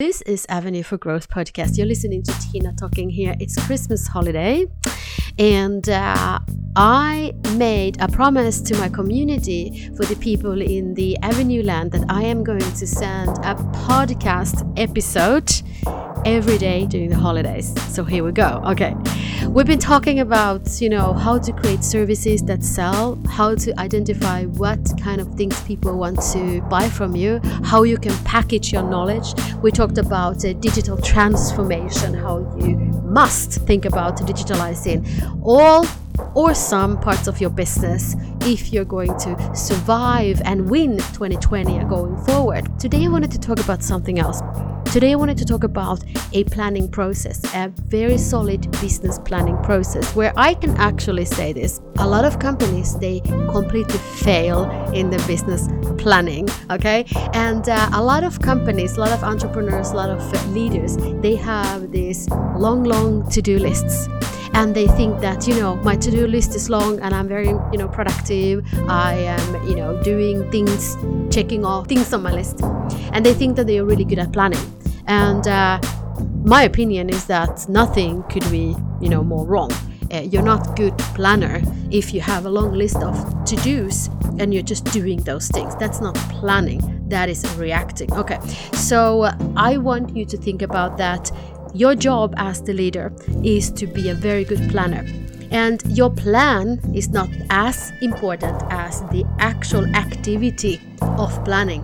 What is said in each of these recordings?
This is Avenue for Growth podcast. You're listening to Tina talking here. It's Christmas holiday, and uh, I made a promise to my community for the people in the Avenue land that I am going to send a podcast episode every day during the holidays. So here we go. Okay. We've been talking about, you know, how to create services that sell, how to identify what kind of things people want to buy from you, how you can package your knowledge. We talked about uh, digital transformation, how you must think about digitalizing all or some parts of your business if you're going to survive and win 2020 going forward. Today I wanted to talk about something else. Today, I wanted to talk about a planning process, a very solid business planning process, where I can actually say this. A lot of companies, they completely fail in the business planning, okay? And uh, a lot of companies, a lot of entrepreneurs, a lot of leaders, they have these long, long to do lists and they think that you know my to-do list is long and i'm very you know productive i am you know doing things checking off things on my list and they think that they are really good at planning and uh, my opinion is that nothing could be, you know, more wrong. Uh, you're not good planner if you have a long list of to-dos and you're just doing those things. That's not planning. That is reacting. Okay. So uh, I want you to think about that. Your job as the leader is to be a very good planner. And your plan is not as important as the actual activity of planning.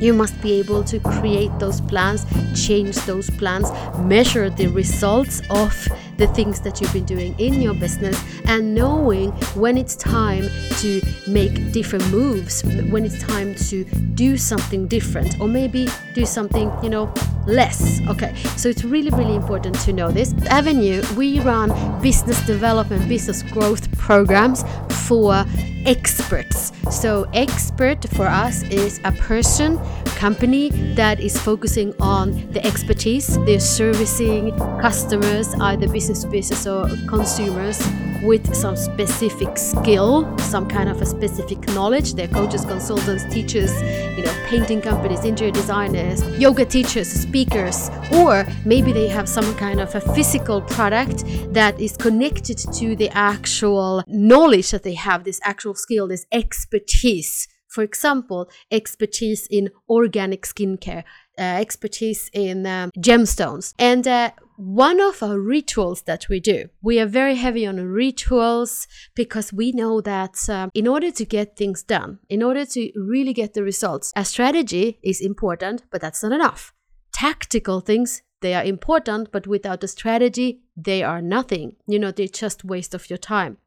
You must be able to create those plans, change those plans, measure the results of the things that you've been doing in your business, and knowing when it's time to make different moves, when it's time to do something different, or maybe do something, you know, less. Okay, so it's really, really important to know this. Avenue, we run business development, business growth programs for experts. So, expert for us is a person, company that is focusing on the expertise. They're servicing customers, either business to business or consumers, with some specific skill, some kind of a specific knowledge. They're coaches, consultants, teachers, you know, painting companies, interior designers, yoga teachers, speakers, or maybe they have some kind of a physical product that is connected to the actual knowledge that they have, this actual skill, this expertise. For example, expertise in organic skincare, uh, expertise in um, gemstones. And uh, one of our rituals that we do, we are very heavy on rituals because we know that um, in order to get things done, in order to really get the results, a strategy is important, but that's not enough. Tactical things, they are important, but without a strategy, they are nothing. You know, they're just waste of your time.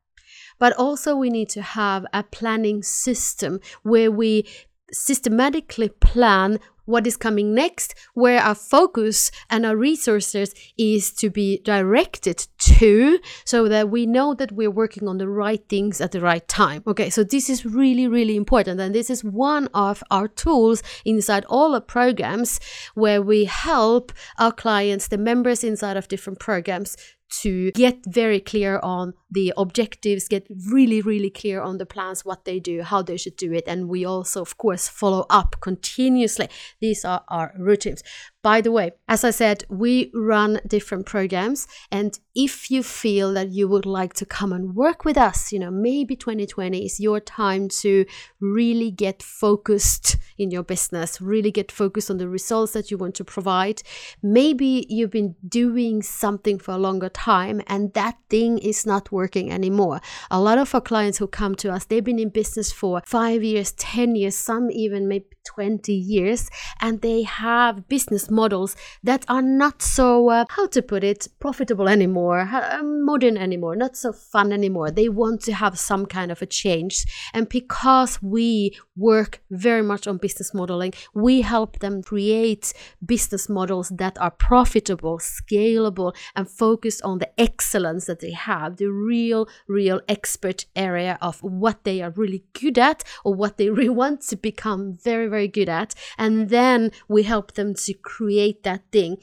But also, we need to have a planning system where we systematically plan what is coming next, where our focus and our resources is to be directed to, so that we know that we're working on the right things at the right time. Okay, so this is really, really important. And this is one of our tools inside all our programs where we help our clients, the members inside of different programs, to get very clear on the objectives, get really, really clear on the plans, what they do, how they should do it. And we also, of course, follow up continuously. These are our routines. By the way, as I said, we run different programs. And if you feel that you would like to come and work with us, you know, maybe 2020 is your time to really get focused in your business, really get focused on the results that you want to provide. Maybe you've been doing something for a longer time and that thing is not working anymore. A lot of our clients who come to us, they've been in business for five years, 10 years, some even maybe 20 years, and they have business models that are not so, uh, how to put it, profitable anymore, uh, modern anymore, not so fun anymore. They want to have some kind of a change. And because we work very much on business modeling, we help them create business models that are profitable, scalable, and focused on the excellence that they have, the real, real expert area of what they are really good at or what they really want to become very, very good at. And then we help them to create that thing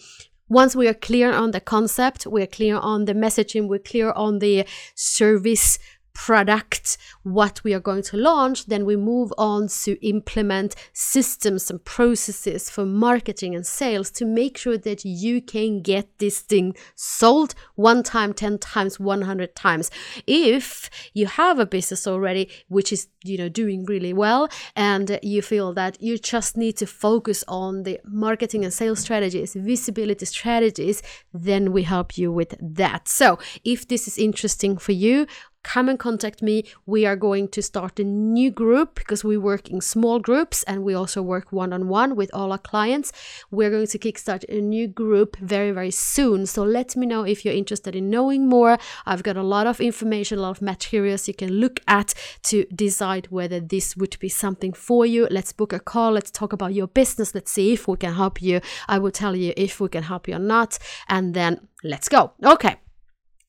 once we are clear on the concept, we're clear on the messaging, we're clear on the service product, what we are going to launch, then we move on to implement systems and processes for marketing and sales to make sure that you can get this thing sold one time, 10 times, 100 times. If you have a business already, which is, you know, doing really well, and you feel that you just need to focus on the marketing and sales strategies, visibility strategies, then we help you with that. So if this is interesting for you, come and contact me. We are going to start a new group because we work in small groups and we also work one on one with all our clients. We're going to kickstart a new group very, very soon. So let me know if you're interested in knowing more. I've got a lot of information, a lot of materials you can look at to decide whether this would be something for you. Let's book a call. Let's talk about your business. Let's see if we can help you. I will tell you if we can help you or not. And then let's go. Okay.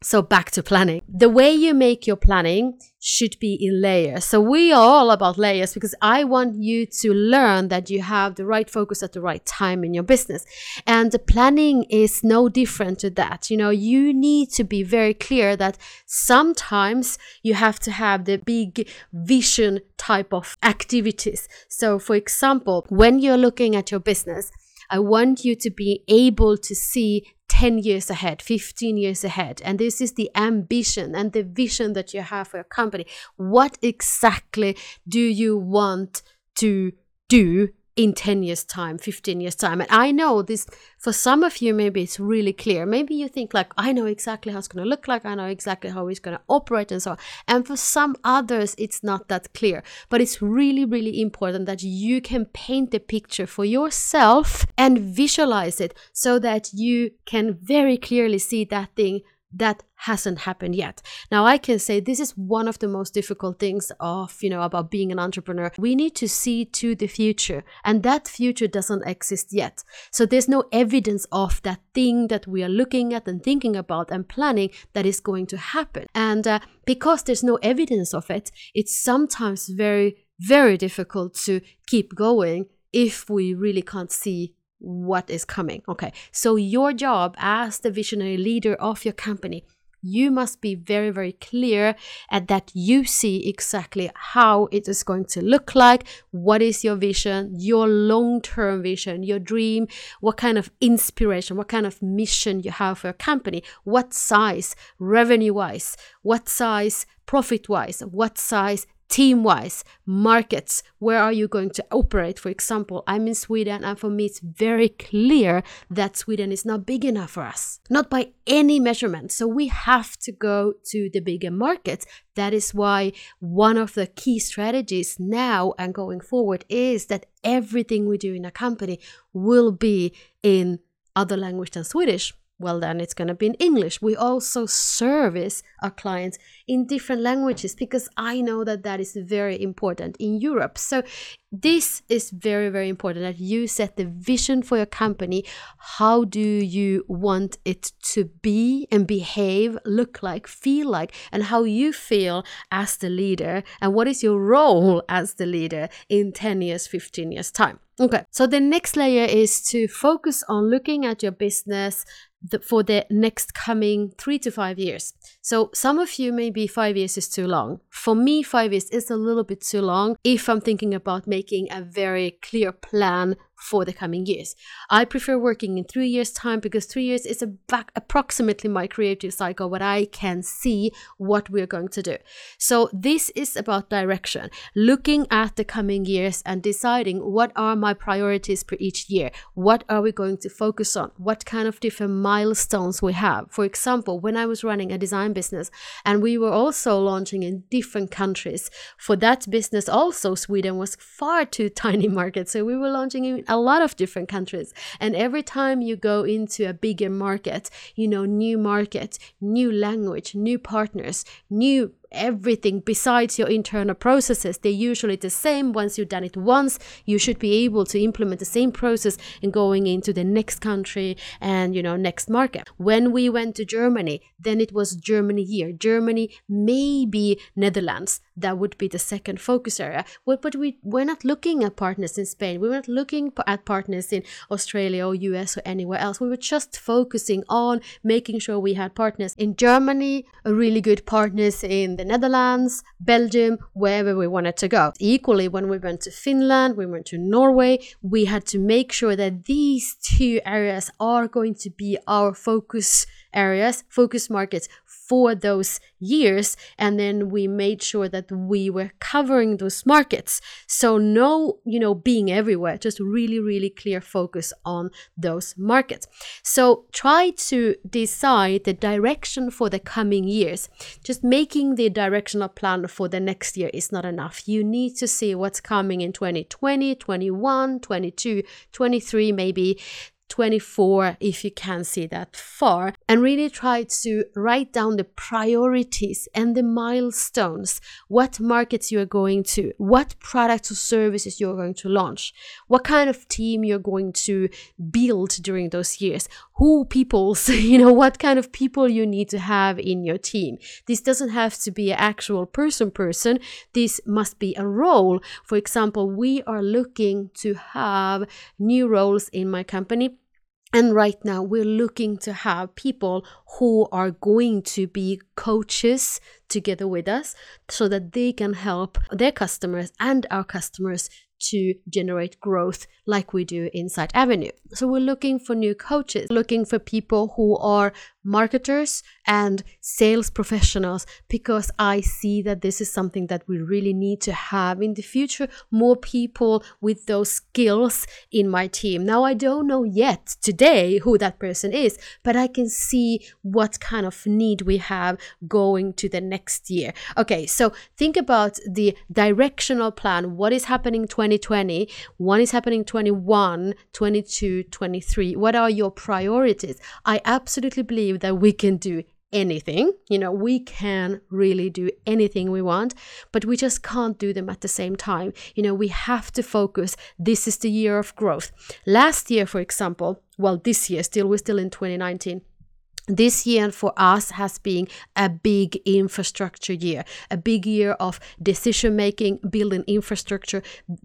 So back to planning. The way you make your planning should be in layers. So we are all about layers because I want you to learn that you have the right focus at the right time in your business. And the planning is no different to that. You know, you need to be very clear that sometimes you have to have the big vision type of activities. So for example, when you're looking at your business, I want you to be able to see 10 years ahead, 15 years ahead. And this is the ambition and the vision that you have for your company. What exactly do you want to do in 10 years time 15 years time. And i know this for some of you maybe it's really clear. Maybe you think like i know exactly how it's going to look like. I know exactly how it's going to operate and so on. And for some others it's not that clear. But it's really really important that you can paint the picture for yourself and visualize it so that you can very clearly see that thing that hasn't happened yet. Now I can say this is one of the most difficult things of, you know, about being an entrepreneur. We need to see to the future and that future doesn't exist yet. So there's no evidence of that thing that we are looking at and thinking about and planning that is going to happen. And uh, because there's no evidence of it, it's sometimes very very difficult to keep going if we really can't see what is coming. Okay, so your job as the visionary leader of your company, you must be very, very clear at that you see exactly how it is going to look like. What is your vision, your long term vision, your dream? What kind of inspiration, what kind of mission you have for your company? What size, revenue wise? What size, profit wise? What size, team wise, markets, where are you going to operate? For example, I'm in Sweden, and for me, it's very clear that Sweden is not big enough for us, not by any measurement. So we have to go to the bigger markets. That is why one of the key strategies now and going forward is that everything we do in a company will be in other language than Swedish well then it's going to be in english. We also service our clients in different languages because i know that that is very important in europe. So this is very very important that you set the vision for your company. How do you want it to be and behave look like feel like and how you feel as the leader? And what is your role as the leader in 10 years 15 years time? Okay, so the next layer is to focus on looking at your business the, for the next coming three to five years. So some of you maybe five years is too long. For me, five years is a little bit too long if I'm thinking about making a very clear plan for the coming years. I prefer working in three years' time because three years is back approximately my creative cycle, what I can see what we're going to do. So this is about direction, looking at the coming years and deciding what are my priorities per each year. What are we going to focus on? What kind of different milestones we have? For example, when I was running a design business and we were also launching in different countries, for that business also Sweden was far too tiny market. So we were launching in a lot of different countries. And every time you go into a bigger market, you know, new market, new language, new partners, new everything besides your internal processes they're usually the same once you've done it once you should be able to implement the same process in going into the next country and you know next market when we went to germany then it was germany here germany maybe netherlands that would be the second focus area. But, we, we're not looking at partners in Spain. We weren't looking at partners in Australia or US or anywhere else. We were just focusing on making sure we had partners in Germany, a really good partners in the Netherlands, Belgium, wherever we wanted to go. Equally, when we went to Finland, we went to Norway, we had to make sure that these two areas are going to be our focus areas, focus markets for those years. And then we made sure that we were covering those markets. So no, you know, being everywhere, just really, really clear focus on those markets. So try to decide the direction for the coming years. Just making the directional plan for the next year is not enough. You need to see what's coming in 2020, 21, 22, 23, maybe 24 if you can see that far and really try to write down the priorities and the milestones what markets you are going to what products or services you're going to launch what kind of team you're going to build during those years who people's you know what kind of people you need to have in your team. This doesn't have to be an actual person person. This must be a role. For example we are looking to have new roles in my company and right now, we're looking to have people who are going to be coaches together with us so that they can help their customers and our customers to generate growth like we do inside Avenue. So we're looking for new coaches, looking for people who are marketers and sales professionals because I see that this is something that we really need to have in the future more people with those skills in my team. Now, I don't know yet today who that person is, but I can see what kind of need we have going to the next year. Okay, so think about the directional plan. What is happening 2020? What is happening 21, 22, 23? What are your priorities? I absolutely believe that we can do anything. You know, we can really do anything we want, but we just can't do them at the same time. You know, we have to focus. This is the year of growth. Last year, for example, well, this year, still, we're still in 2019 this year for us has been a big infrastructure year, a big year of decision making, building infrastructure,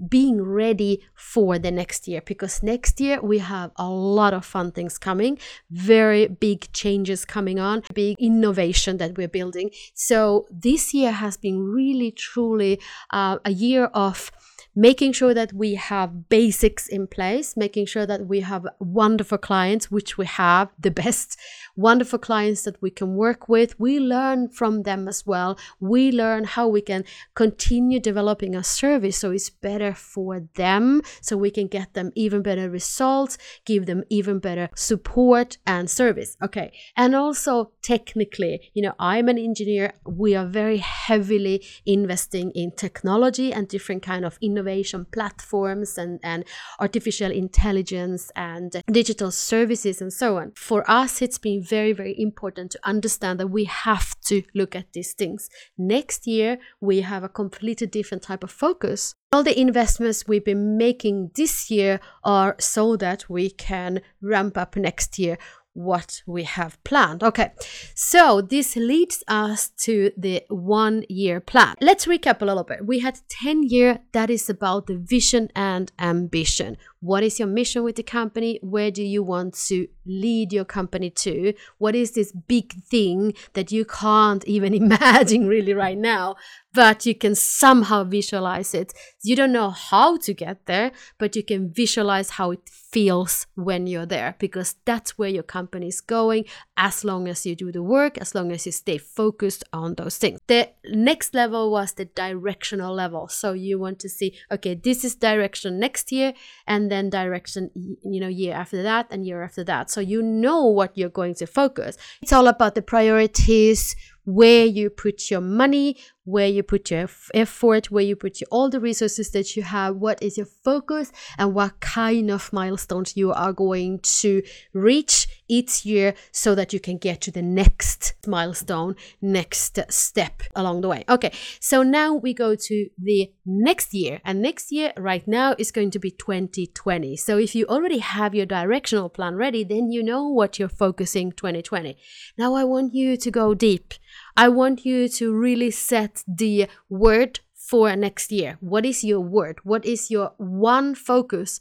being ready for the next year. Because next year we have a lot of fun things coming, very big changes coming on, big innovation that we're building. So this year has been really, truly uh, a year of making sure that we have basics in place, making sure that we have wonderful clients, which we have the best wonderful clients that we can work with. We learn from them as well. We learn how we can continue developing a service so it's better for them, so we can get them even better results, give them even better support and service. Okay. And also technically, you know, I'm an engineer. We are very heavily investing in technology and different kind of innovation innovation platforms and, and artificial intelligence and digital services and so on. For us, it's been very, very important to understand that we have to look at these things. Next year, we have a completely different type of focus. All the investments we've been making this year are so that we can ramp up next year what we have planned. Okay, so this leads us to the one year plan. Let's recap a little bit. We had 10 year that is about the vision and ambition. What is your mission with the company? Where do you want to lead your company to? What is this big thing that you can't even imagine really right now, but you can somehow visualize it? You don't know how to get there, but you can visualize how it feels when you're there because that's where your company is going as long as you do the work, as long as you stay focused on those things. The next level was the directional level. So you want to see, okay, this is direction next year, and then direction you know year after that and year after that. So you know what you're going to focus. It's all about the priorities where you put your money where you put your effort where you put your, all the resources that you have what is your focus and what kind of milestones you are going to reach each year so that you can get to the next milestone, next step along the way. Okay, so now we go to the next year, and next year right now is going to be 2020. So if you already have your directional plan ready, then you know what you're focusing 2020. Now I want you to go deep. I want you to really set the word for next year. What is your word? What is your one focus?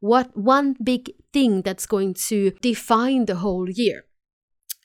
What one big thing that's going to define the whole year?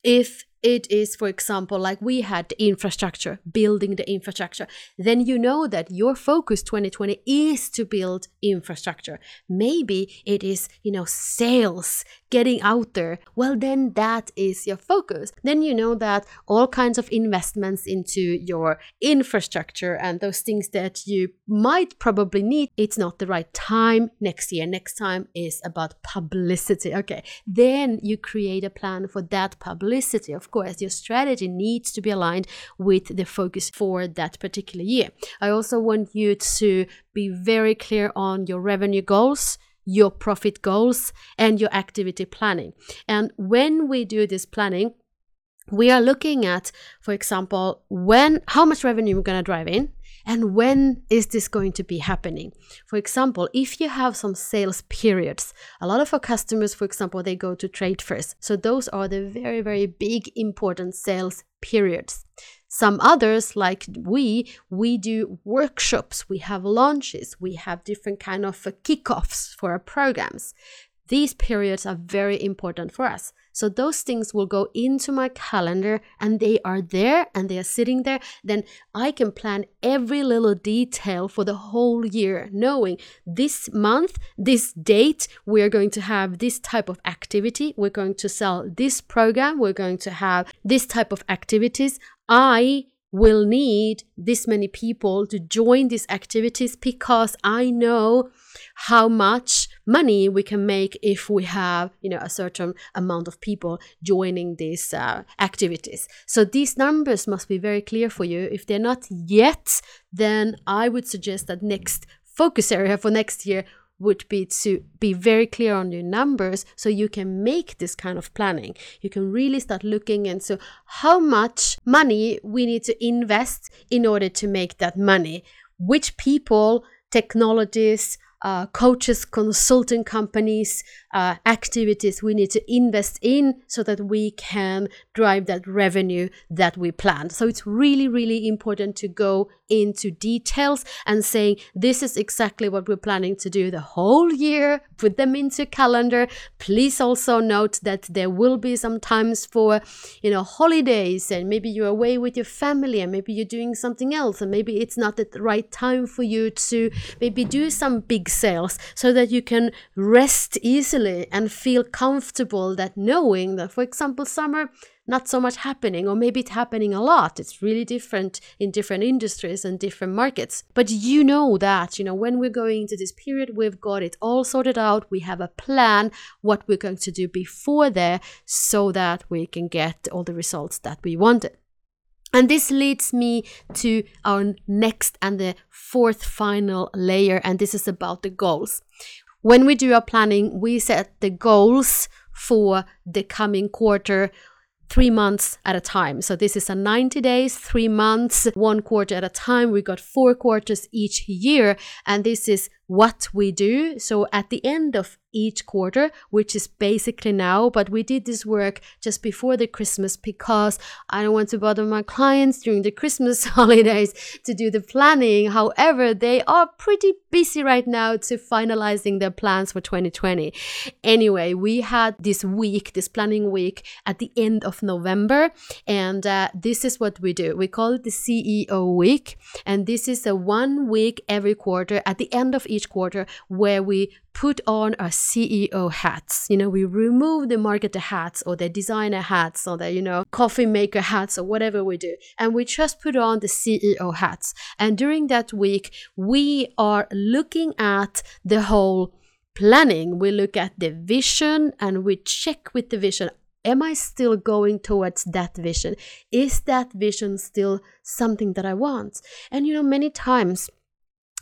If it is, for example, like we had the infrastructure, building the infrastructure, then you know that your focus 2020 is to build infrastructure. Maybe it is, you know, sales, getting out there. Well, then that is your focus. Then you know that all kinds of investments into your infrastructure and those things that you might probably need, it's not the right time next year. Next time is about publicity. Okay. Then you create a plan for that publicity. Of course, your strategy needs to be aligned with the focus for that particular year. I also want you to be very clear on your revenue goals your profit goals and your activity planning. And when we do this planning, we are looking at, for example, when how much revenue we're going to drive in and when is this going to be happening? For example if you have some sales periods a lot of our customers for example they go to trade fairs so those are the very very big important sales periods. Some others like we we do workshops we have launches we have different kind of uh, kickoffs for our programs these periods are very important for us. So those things will go into my calendar and they are there and they are sitting there. Then I can plan every little detail for the whole year, knowing this month, this date, we're going to have this type of activity. We're going to sell this program. We're going to have this type of activities. I will need this many people to join these activities because I know how much money we can make if we have you know a certain amount of people joining these uh, activities. So these numbers must be very clear for you. If they're not yet then i would suggest that next focus area for next year would be to be very clear on your numbers so you can make this kind of planning. You can really start looking into how much money we need to invest in order to make that money. Which people, technologies, uh, coaches, consulting companies, uh, activities we need to invest in so that we can drive that revenue that we planned. So it's really, really important to go into details and saying this is exactly what we're planning to do the whole year put them into calendar please also note that there will be some times for you know holidays and maybe you're away with your family and maybe you're doing something else and maybe it's not the right time for you to maybe do some big sales so that you can rest easily and feel comfortable that knowing that for example summer not so much happening, or maybe it's happening a lot. It's really different in different industries and different markets. But you know that, you know, when we're going into this period, we've got it all sorted out. We have a plan what we're going to do before there so that we can get all the results that we wanted. And this leads me to our next and the fourth final layer, and this is about the goals. When we do our planning, we set the goals for the coming quarter three months at a time. So this is a 90 days, three months, one quarter at a time. We got four quarters each year. And this is what we do. So at the end of each quarter, which is basically now, but we did this work just before the Christmas because I don't want to bother my clients during the Christmas holidays to do the planning. However, they are pretty busy right now to finalizing their plans for 2020. Anyway, we had this week, this planning week at the end of November, and uh, this is what we do. We call it the CEO week, and this is a one week every quarter at the end of each quarter where we put on our CEO hats. You know, we remove the marketer hats or the designer hats or the, you know, coffee maker hats or whatever we do. And we just put on the CEO hats. And during that week, we are looking at the whole planning. We look at the vision and we check with the vision. Am I still going towards that vision? Is that vision still something that I want? And you know, many times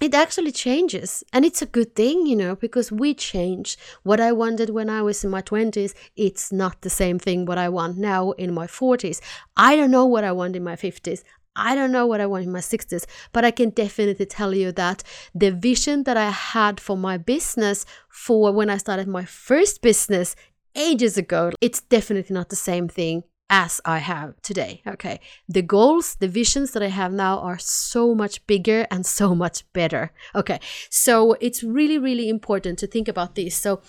it actually changes and it's a good thing you know because we change. What i wanted when i was in my 20s it's not the same thing what i want now in my 40s i don't know what i want in my 50s I don't know what I want in my 60s, but I can definitely tell you that the vision that I had for my business for when I started my first business ages ago, it's definitely not the same thing as I have today. Okay. The goals, the visions that I have now are so much bigger and so much better. Okay. So it's really, really important to think about this. So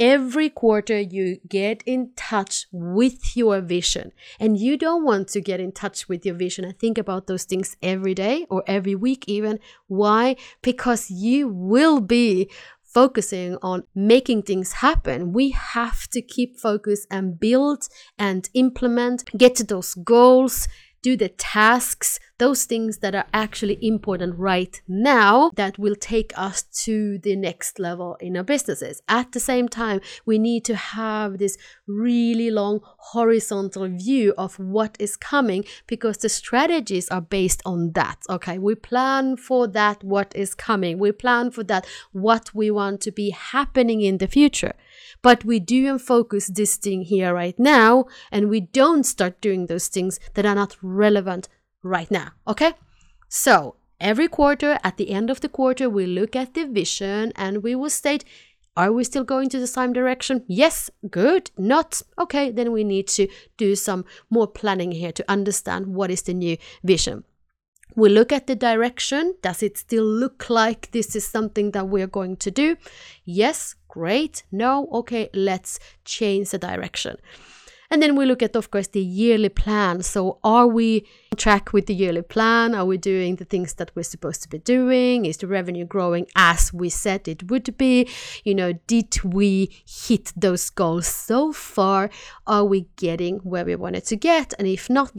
every quarter you get in touch with your vision and you don't want to get in touch with your vision and think about those things every day or every week even why because you will be focusing on making things happen. We have to keep focus and build and implement, get to those goals, do the tasks, those things that are actually important right now that will take us to the next level in our businesses. At the same time, we need to have this really long horizontal view of what is coming because the strategies are based on that. Okay, we plan for that, what is coming, we plan for that, what we want to be happening in the future. But we do and focus this thing here right now, and we don't start doing those things that are not relevant right now. Okay? So every quarter, at the end of the quarter, we look at the vision and we will state are we still going to the same direction? Yes, good. Not okay, then we need to do some more planning here to understand what is the new vision. We look at the direction. Does it still look like this is something that we're going to do? Yes, great. No, okay, let's change the direction. And then we look at, of course, the yearly plan. So, are we on track with the yearly plan? Are we doing the things that we're supposed to be doing? Is the revenue growing as we said it would be? You know, did we hit those goals so far? Are we getting where we wanted to get? And if not,